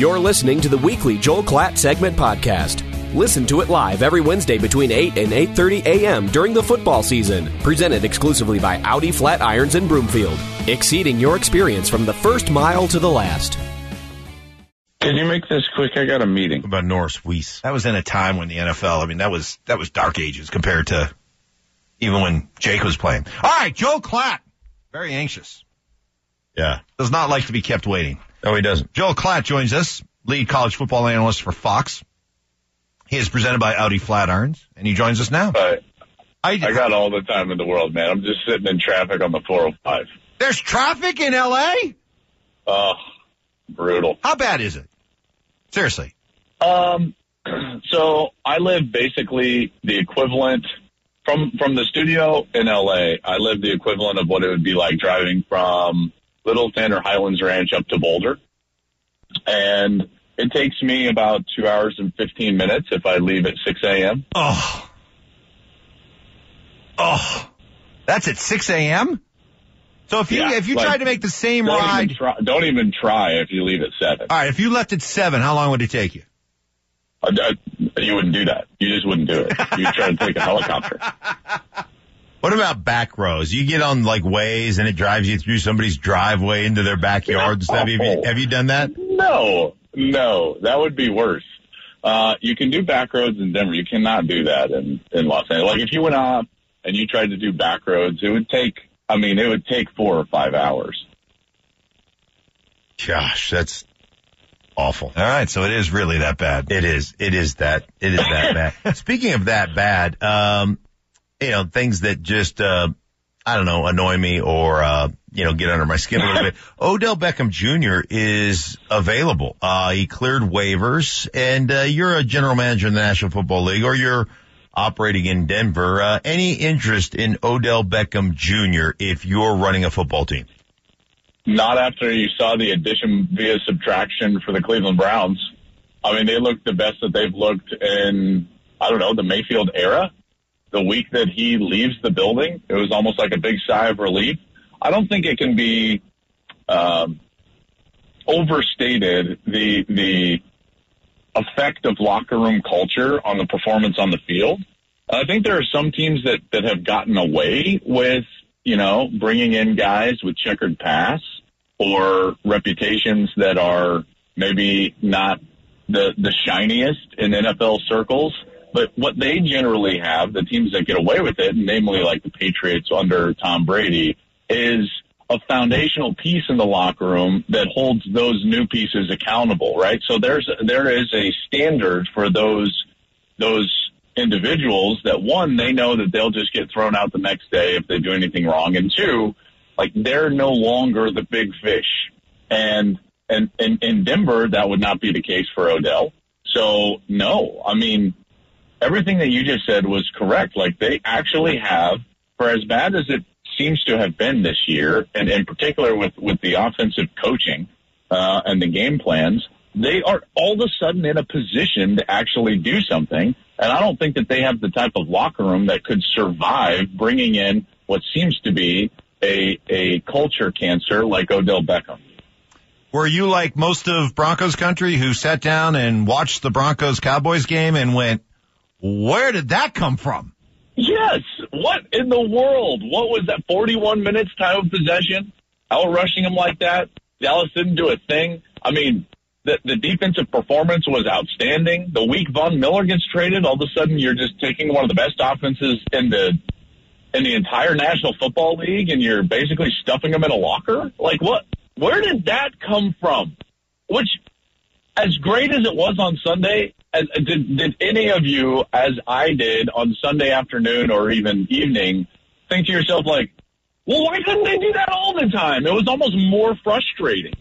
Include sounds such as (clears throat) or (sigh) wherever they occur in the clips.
You're listening to the weekly Joel Klatt segment podcast. Listen to it live every Wednesday between 8 and 8:30 a.m. during the football season. Presented exclusively by Audi Flatirons in Broomfield. Exceeding your experience from the first mile to the last. Can you make this quick? I got a meeting. about Norris Weiss. That was in a time when the NFL, I mean, that was, that was dark ages compared to even when Jake was playing. All right, Joel Klatt. Very anxious. Yeah. Does not like to be kept waiting. No, he doesn't. Joel Klatt joins us, lead college football analyst for Fox. He is presented by Audi Flatirons, and he joins us now. I, I got all the time in the world, man. I'm just sitting in traffic on the 405. there's traffic in LA? Oh, brutal. How bad is it? Seriously. Um, (clears throat) so I live basically the equivalent from from the studio in LA. I live the equivalent of what it would be like driving from Littleton or Highlands Ranch up to Boulder, and it takes me about two hours and fifteen minutes if I leave at six a.m. Oh. Oh. That's at 6 a.m.? So if you, Yeah, if you like, tried to make the same Don't ride, even try. Don't even try if you leave at seven. all right, if you left at 7, how long would it take you? Uh, uh, You wouldn't do that. You just wouldn't do it. You'd try to take a (laughs) helicopter. What about back rows? You get on like Waze and it drives you through somebody's driveway into their backyard and stuff. Have you, have you done that? No, no, that would be worse. Uh, you can do back roads in Denver. You cannot do that in, in Los Angeles. Like if you went up and you tried to do back roads, it would take, I mean, it would take four or five hours. Gosh, that's awful. All right, so it is really that bad. It is. It is that. It is that bad. (laughs) Speaking of that bad, um, you know, things that just, uh, I don't know, annoy me or, uh, you know, get under my skin a little bit. (laughs) Odell Beckham Jr. is available. Uh, he cleared waivers and, uh, you're a general manager in the National Football League or you're operating in Denver. Uh, any interest in Odell Beckham Jr. if you're running a football team? Not after you saw the addition via subtraction for the Cleveland Browns. I mean, they looked the best that they've looked in, I don't know, the Mayfield era. The week that he leaves the building, it was almost like a big sigh of relief. I don't think it can be um, overstated the the effect of locker room culture on the performance on the field. I think there are some teams that that have gotten away with you know bringing in guys with checkered past or reputations that are maybe not the the shiniest in NFL circles. But what they generally have, the teams that get away with it, namely like the Patriots under Tom Brady, is a foundational piece in the locker room that holds those new pieces accountable, right? So there's there is a standard for those those individuals that one they know that they'll just get thrown out the next day if they do anything wrong, and two, like they're no longer the big fish, and and in, Denver that would not be the case for Odell. So no, I mean everything that you just said was correct. Like they actually have, for as bad as it seems to have been this year, and in particular with with the offensive coaching uh, and the game plans, they are all of a sudden in a position to actually do something. And I don't think that they have the type of locker room that could survive bringing in what seems to be a a culture cancer like Odell Beckham. Were you like most of Broncos country who sat down and watched the Broncos Cowboys game and went, where did that come from? Yes. What in the world? What was that? 41 minutes time of possession? Out rushing him like that? Dallas didn't do a thing. I mean, the, the defensive performance was outstanding. The week Von Miller gets traded, all of a sudden you're just taking one of the best offenses in the in the entire National Football League and you're basically stuffing them in a locker. Like what? Where did that come from? Which, as great as it was on Sunday, as, uh, did, did any of you, as I did on Sunday afternoon or even evening, think to yourself like, well, why couldn't they do that all the time? It was almost more frustrating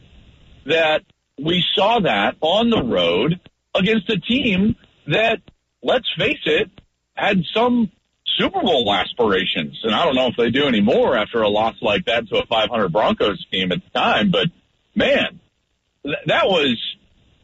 that we saw that on the road against a team that, let's face it, had some Super Bowl aspirations. And I don't know if they do anymore after a loss like that to a 500 Broncos team at the time, but man, th- that was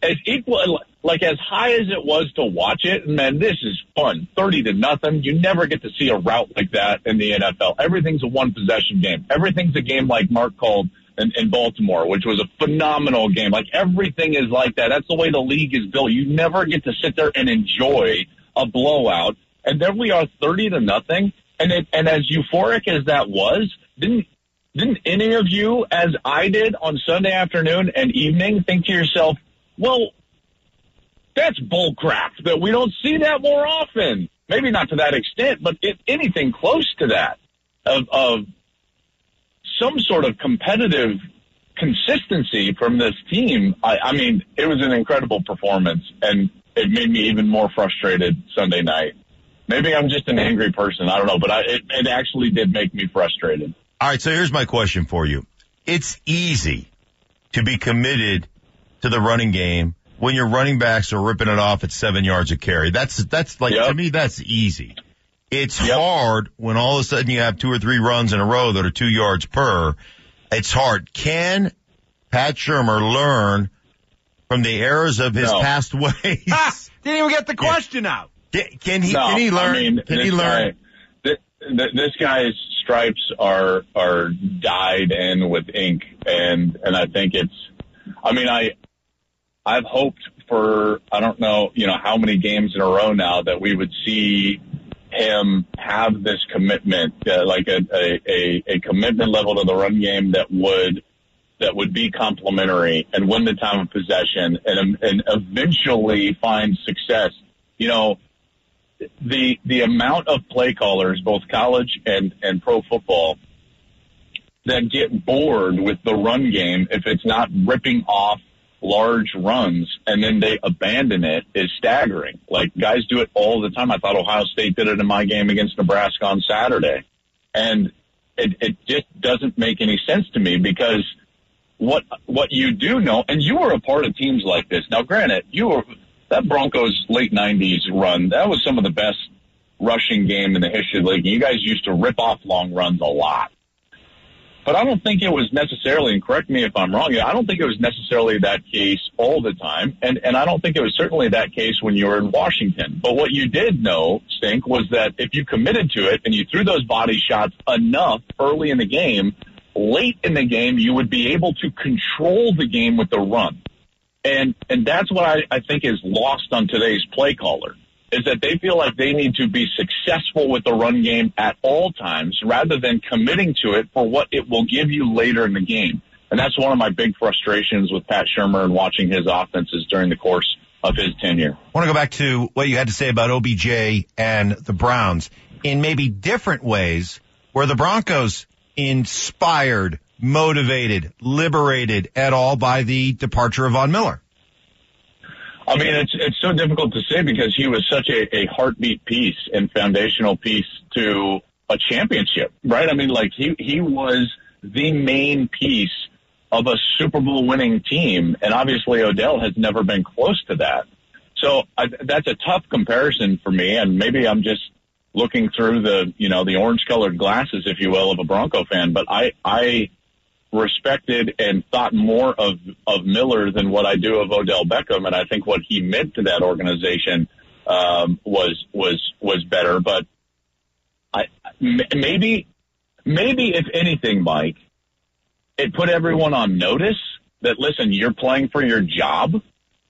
as equal, like as high as it was to watch it. And man, this is fun. 30 to nothing. You never get to see a rout like that in the NFL. Everything's a one possession game. Everything's a game like Mark called in, in Baltimore, which was a phenomenal game. Like everything is like that. That's the way the league is built. You never get to sit there and enjoy a blowout. And then we are 30 to nothing. And it, and as euphoric as that was, didn't didn't any of you, as I did on Sunday afternoon and evening, think to yourself, well, that's bullcrap that we don't see that more often. Maybe not to that extent, but if anything close to that of, of some sort of competitive consistency from this team. I, I mean, it was an incredible performance and it made me even more frustrated Sunday night. Maybe I'm just an angry person. I don't know, but I, it, it actually did make me frustrated. All right. So here's my question for you. It's easy to be committed to the running game when your running backs are ripping it off at seven yards a carry. That's, that's like, yep. to me, that's easy. It's yep. hard when all of a sudden you have two or three runs in a row that are two yards per. It's hard. Can Pat Shurmur learn from the errors of his no. past (laughs) ways? Ah, didn't even get the question yeah. out. Can, he? No, can he learn? I mean, can he learn? Guy, this, this guy's stripes are are dyed in with ink, and and I think it's. I mean, I I've hoped for I don't know you know how many games in a row now that we would see him have this commitment, uh, like a, a, a commitment level to the run game that would that would be complementary and win the time of possession and and eventually find success. You know, the the amount of play callers, both college and and pro football, that get bored with the run game if it's not ripping off large runs and then they abandon it is staggering. Like guys do it all the time. I thought Ohio State did it in my game against Nebraska on Saturday. And it, it just doesn't make any sense to me because what, what you do know, and you were a part of teams like this. Now granted, you were, that Broncos late nineties run, that was some of the best rushing game in the history of the league. You guys used to rip off long runs a lot. But I don't think it was necessarily, and correct me if I'm wrong, I don't think it was necessarily that case all the time. And, and I don't think it was certainly that case when you were in Washington. But what you did know, Stink, was that if you committed to it and you threw those body shots enough early in the game, late in the game, you would be able to control the game with the run. And, and that's what I, I think is lost on today's play caller is that they feel like they need to be successful with the run game at all times rather than committing to it for what it will give you later in the game. And that's one of my big frustrations with Pat Shurmur and watching his offenses during the course of his tenure. I want to go back to what you had to say about OBJ and the Browns in maybe different ways where the Broncos inspired, motivated, liberated at all by the departure of Von Miller. I mean, it's it's so difficult to say because he was such a, a heartbeat piece and foundational piece to a championship, right? I mean, like he he was the main piece of a Super Bowl winning team, and obviously Odell has never been close to that. So I, that's a tough comparison for me, and maybe I'm just looking through the you know the orange colored glasses, if you will, of a Bronco fan. But I I respected and thought more of of Miller than what I do of Odell Beckham, and I think what he meant to that organization um, was was was better. But I maybe maybe if anything, Mike, it put everyone on notice that listen, you're playing for your job,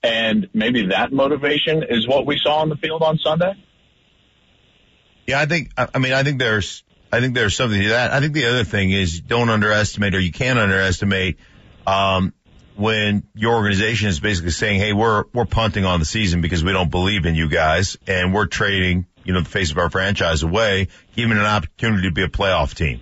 and maybe that motivation is what we saw on the field on Sunday. Yeah, I think. I mean, I think there's I think there's something to that. I think the other thing is don't underestimate or you can't underestimate, um, when your organization is basically saying, Hey, we're, we're punting on the season because we don't believe in you guys and we're trading, you know, the face of our franchise away, giving an opportunity to be a playoff team.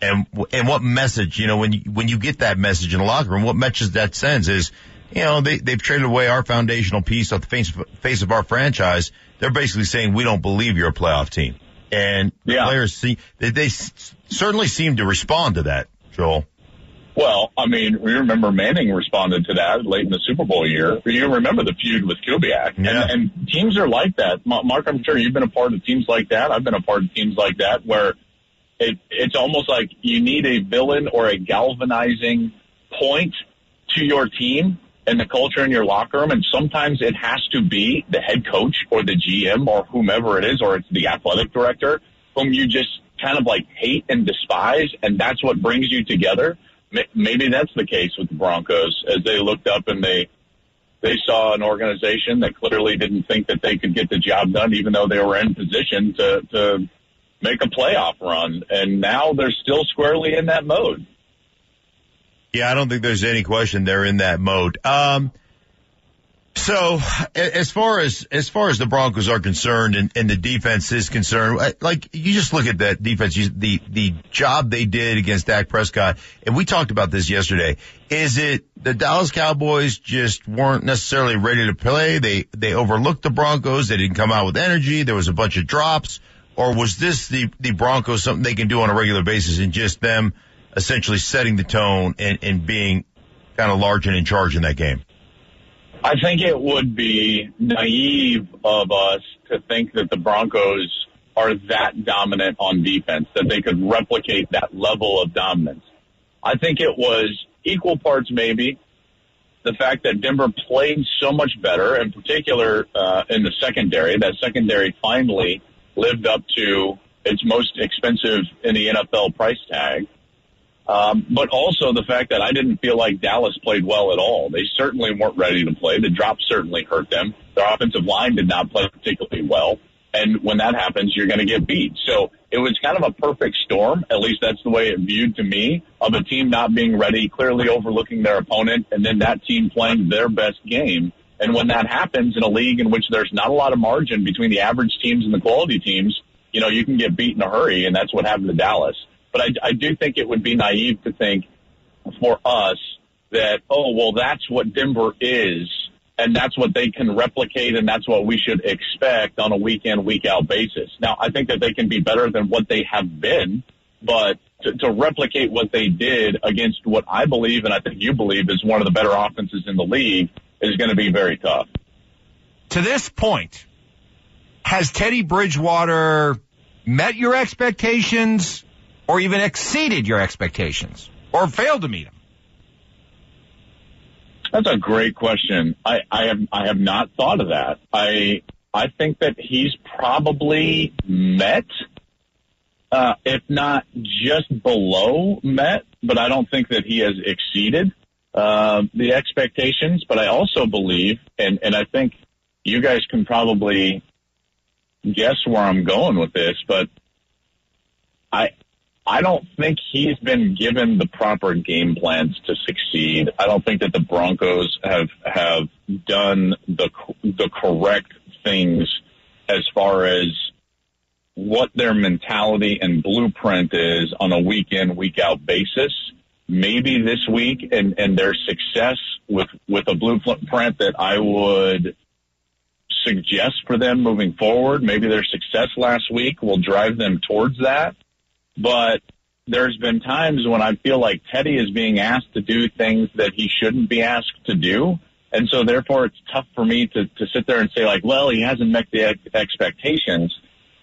And, and what message, you know, when you, when you get that message in the locker room, what message that sends is, you know, they, they've traded away our foundational piece of the face, face of our franchise. They're basically saying we don't believe you're a playoff team. And yeah. players see, they, they certainly seem to respond to that, Joel. Well, I mean, we remember Manning responded to that late in the Super Bowl year. You remember the feud with Kubiak. Yeah. And, and teams are like that. Mark, I'm sure you've been a part of teams like that. I've been a part of teams like that where it, it's almost like you need a villain or a galvanizing point to your team and the culture in your locker room. And sometimes it has to be the head coach or the GM or whomever it is, or it's the athletic director whom you just kind of like hate and despise. And that's what brings you together. maybe that's the case with the Broncos as they looked up and they they saw an organization that clearly didn't think that they could get the job done, even though they were in position to to make a playoff run, and now they're still squarely in that mode. Yeah, I don't think there's any question they're in that mode. Um, so as far as as far as the Broncos are concerned and, and the defense is concerned, like you just look at that defense, the the job they did against Dak Prescott, and we talked about this yesterday. Is it the Dallas Cowboys just weren't necessarily ready to play? They they overlooked the Broncos. They didn't come out with energy. There was a bunch of drops, or was this the the Broncos something they can do on a regular basis and just them essentially setting the tone and, and being kind of large and in charge in that game? I think it would be naive of us to think that the Broncos are that dominant on defense, that they could replicate that level of dominance. I think it was equal parts maybe the fact that Denver played so much better, in particular uh, in the secondary. That secondary finally lived up to its most expensive in the NFL price tag. Um, but also the fact that I didn't feel like Dallas played well at all. They certainly weren't ready to play. The drop certainly hurt them. Their offensive line did not play particularly well. And when that happens, you're going to get beat. So it was kind of a perfect storm. At least that's the way it viewed to me of a team not being ready, clearly overlooking their opponent, and then that team playing their best game. And when that happens in a league in which there's not a lot of margin between the average teams and the quality teams, you know, you can get beat in a hurry, and that's what happened to Dallas. But I, I do think it would be naive to think for us that, oh, well, that's what Denver is and that's what they can replicate and that's what we should expect on a week in, week out basis. Now, I think that they can be better than what they have been, but to, to replicate what they did against what I believe and I think you believe is one of the better offenses in the league is going to be very tough. To this point, has Teddy Bridgewater met your expectations? Or even exceeded your expectations or failed to meet them? That's a great question. I, I have I have not thought of that. I I think that he's probably met, uh, if not just below met, but I don't think that he has exceeded uh, the expectations. But I also believe, and and I think you guys can probably guess where I'm going with this, but I I don't think he's been given the proper game plans to succeed. I don't think that the Broncos have have done the the correct things as far as what their mentality and blueprint is on a week in week out basis. Maybe this week and and their success with with a blueprint that I would suggest for them moving forward. Maybe their success last week will drive them towards that. But there's been times when I feel like Teddy is being asked to do things that he shouldn't be asked to do. And so therefore it's tough for me to, to sit there and say like, well, he hasn't met the ex- expectations.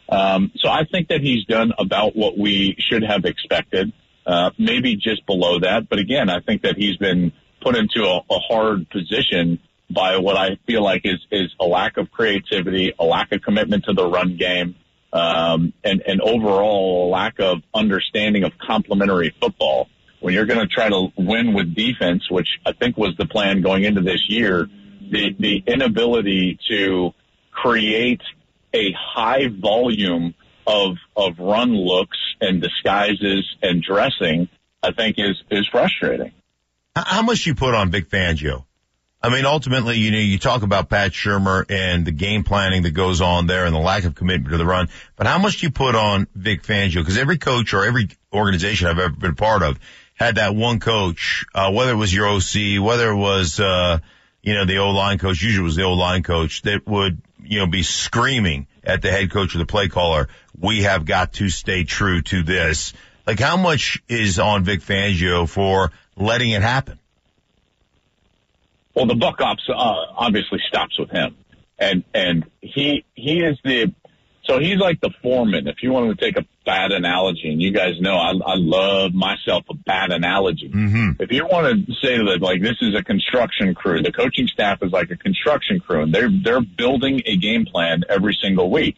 Um, so I think that he's done about what we should have expected, uh, maybe just below that. But again, I think that he's been put into a, a hard position by what I feel like is, is a lack of creativity, a lack of commitment to the run game, um, and, and overall lack of understanding of complementary football. When you're going to try to win with defense, which I think was the plan going into this year, the, the inability to create a high volume of, of run looks and disguises and dressing, I think is, is frustrating. How much you put on Vic Fangio? I mean, ultimately, you know, you talk about Pat Shurmur and the game planning that goes on there and the lack of commitment to the run, but how much do you put on Vic Fangio? Because every coach or every organization I've ever been part of had that one coach, uh, whether it was your OC, whether it was, uh, you know, the O-line coach, usually was the O-line coach that would, you know, be screaming at the head coach or the play caller, we have got to stay true to this. Like how much is on Vic Fangio for letting it happen? Well, the buck ops uh, obviously stops with him, and and he he is the so he's like the foreman. If you wanted to take a bad analogy, and you guys know I, I love myself a bad analogy. Mm-hmm. If you want to say that like this is a construction crew, the coaching staff is like a construction crew, and they're they're building a game plan every single week.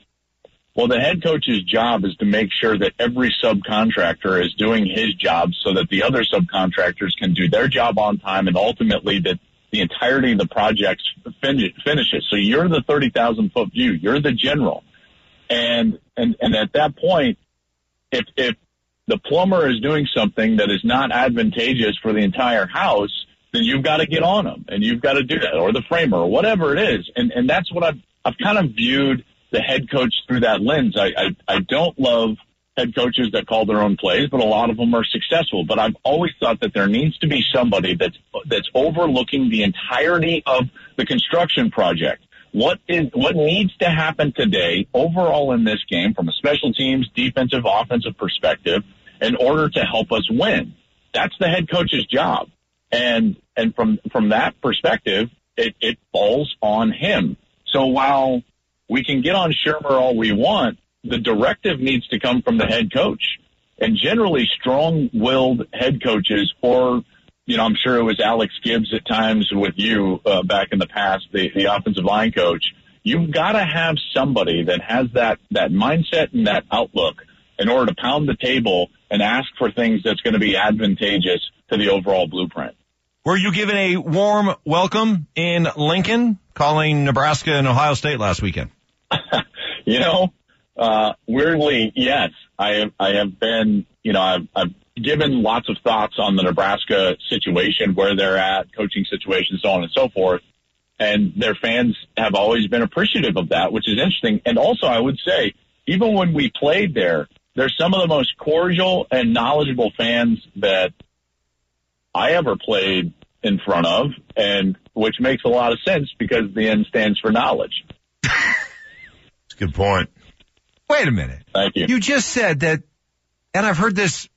Well, the head coach's job is to make sure that every subcontractor is doing his job so that the other subcontractors can do their job on time and ultimately that the entirety of the project fin- finishes. So you're the 30,000 foot view. You're the general. And, and, and at that point, if, if the plumber is doing something that is not advantageous for the entire house, then you've got to get on them and you've got to do that or the framer or whatever it is. And, and that's what I've, I've kind of viewed the head coach through that lens. I, I, I don't love head coaches that call their own plays, but a lot of them are successful. But I've always thought that there needs to be somebody that's, that's overlooking the entirety of the construction project. What is, what needs to happen today overall in this game from a special teams, defensive, offensive perspective in order to help us win? That's the head coach's job. And, and from, from that perspective, it, it falls on him. So while we can get on Shurmur all we want, the directive needs to come from the head coach. And generally strong-willed head coaches or, you know, I'm sure it was Alex Gibbs at times with you uh, back in the past, the, the offensive line coach. You've got to have somebody that has that, that mindset and that outlook in order to pound the table and ask for things that's going to be advantageous to the overall blueprint. Were you given a warm welcome in Lincoln calling Nebraska and Ohio State last weekend? (laughs) you know, uh, weirdly, yes, I have, I have been, you know, I've, I've given lots of thoughts on the Nebraska situation, where they're at, coaching situation, so on and so forth. And their fans have always been appreciative of that, which is interesting. And also, I would say, even when we played there, they're some of the most cordial and knowledgeable fans that I ever played in front of, and which makes a lot of sense because the N stands for knowledge. (laughs) That's a good point. Wait a minute. Thank you. You just said that, and I've heard this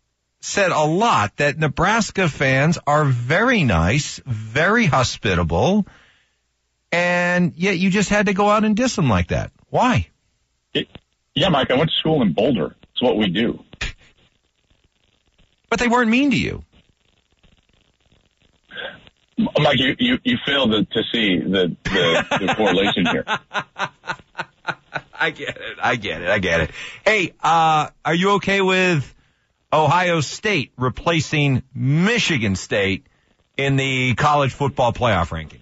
said a lot, that Nebraska fans are very nice, very hospitable, and yet you just had to go out and diss them like that. Why? It, yeah, Mike, I went to school in Boulder. It's what we do. But they weren't mean to you. Mike, you, you, you fail to, to see the, the, the correlation here. (laughs) I get it. I get it. I get it. Hey, uh, are you okay with Ohio State replacing Michigan State in the college football playoff rankings?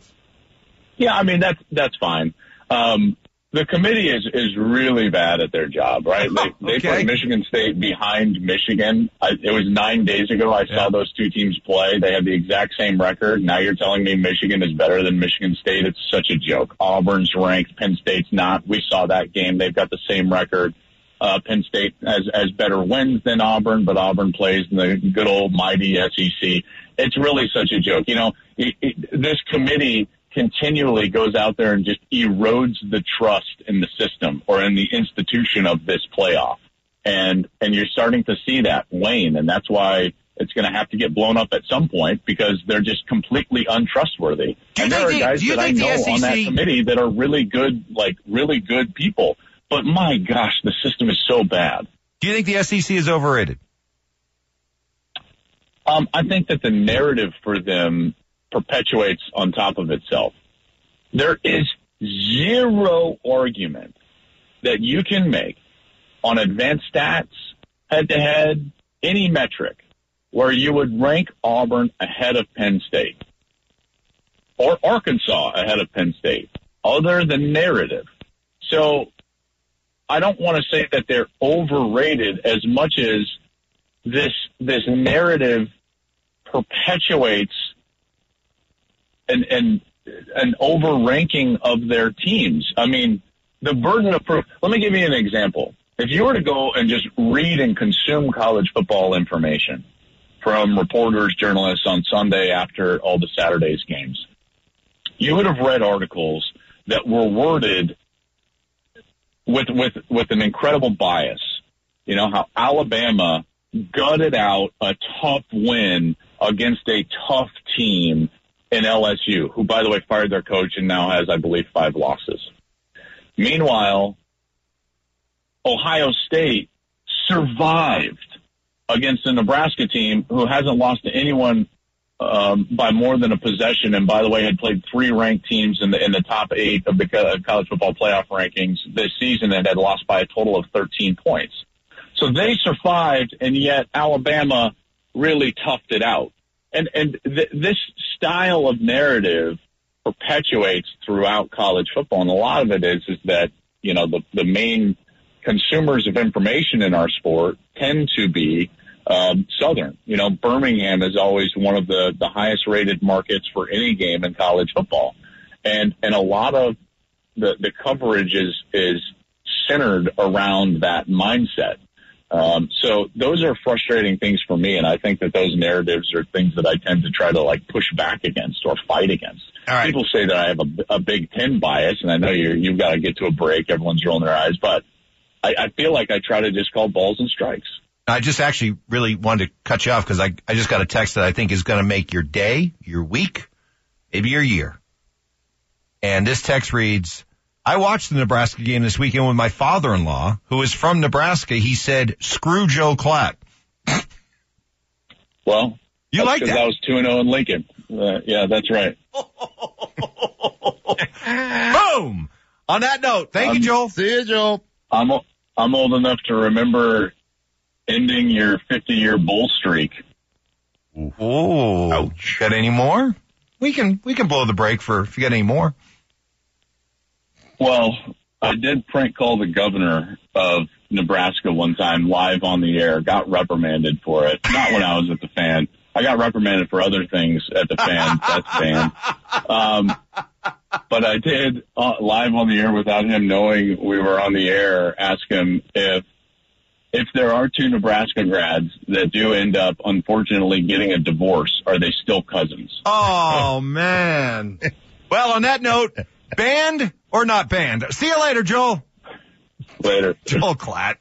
Yeah, I mean that's that's fine. Um, the committee is is really bad at their job, right? They, they Okay. put Michigan State behind Michigan. I, it was nine days ago I saw those two teams play. They had the exact same record. Now you're telling me Michigan is better than Michigan State? It's such a joke. Auburn's ranked, Penn State's not. We saw that game. They've got the same record. Uh, Penn State has has better wins than Auburn, but Auburn plays in the good old mighty SEC. It's really such a joke. You know, it, it, this committee continually goes out there and just erodes the trust in the system or in the institution of this playoff. And, and you're starting to see that wane. And that's why it's going to have to get blown up at some point because they're just completely untrustworthy. And there are guys that I know on that committee that are really good, like really good people. But my gosh, the system is so bad. Do you think the SEC is overrated? Um, I think that the narrative for them perpetuates on top of itself. There is zero argument that you can make on advanced stats, head to head, any metric where you would rank Auburn ahead of Penn State or Arkansas ahead of Penn State other than narrative. So I don't want to say that they're overrated as much as this this narrative perpetuates an an an overranking of their teams. I mean, the burden of proof. Let me give you an example. If you were to go and just read and consume college football information from reporters, journalists on Sunday after all the Saturdays games, you would have read articles that were worded with with with an incredible bias. You know how Alabama gutted out a tough win against a tough team in LSU, who by the way fired their coach and now has, I believe, five losses. Meanwhile, Ohio State survived against a Nebraska team who hasn't lost to anyone um, by more than a possession, and by the way, had played three ranked teams in the in the top eight of the college football playoff rankings this season, and had lost by a total of 13 points. So they survived, and yet Alabama really toughed it out. And and th- this style of narrative perpetuates throughout college football, and a lot of it is is that you know the the main consumers of information in our sport tend to be um, Southern. You know, Birmingham is always one of the the highest rated markets for any game in college football, and and a lot of the the coverage is is centered around that mindset. Um, so those are frustrating things for me, and I think that those narratives are things that I tend to try to like push back against or fight against. People say that I have a, a Big Ten bias, and I know you you've got to get to a break. Everyone's rolling their eyes, but I, I feel like I try to just call balls and strikes. I just actually really wanted to cut you off because I, I just got a text that I think is going to make your day, your week, maybe your year. And this text reads, I watched the Nebraska game this weekend with my father-in-law, who is from Nebraska. He said, screw Joe Klatt. Well, you like that? I was two and zero in Lincoln. Uh, yeah, that's right. (laughs) Boom! On that note, thank um, you, Joel. See you, Joel. I'm, I'm old enough to remember ending your 50 year bull streak. Oh, Ouch. got any more? We can, we can blow the break for if you got any more. Well, I did prank call the governor of Nebraska one time live on the air, got reprimanded for it. Not when I was at the fan. I got reprimanded for other things at the fan. (laughs) That's fan. Um, but I did uh, live on the air without him knowing we were on the air. Ask him if if there are two Nebraska grads that do end up unfortunately getting a divorce, are they still cousins? Oh man. (laughs) well, on that note, banned or not banned? See you later, Joel. Later. (laughs) Joel Klatt,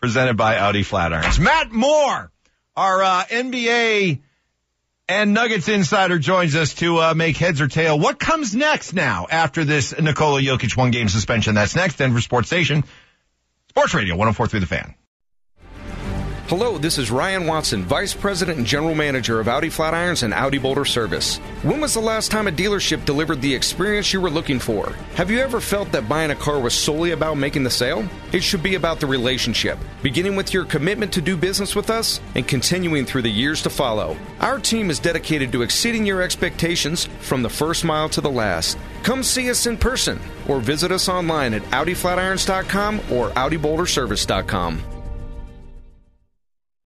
presented by Audi Flatirons. Matt Moore, our uh, NBA and Nuggets insider joins us to uh, make heads or tail. What comes next now after this Nikola Jokic one game suspension? That's next. Denver Sports Station, Sports Radio 1043 The Fan. Hello, this is Ryan Watson, Vice President and General Manager of Audi Flatirons and Audi Boulder Service. When was the last time a dealership delivered the experience you were looking for? Have you ever felt that buying a car was solely about making the sale? It should be about the relationship, beginning with your commitment to do business with us and continuing through the years to follow. Our team is dedicated to exceeding your expectations from the first mile to the last. Come see us in person or visit us online at AudiFlatirons.com or AudiBoulderService.com.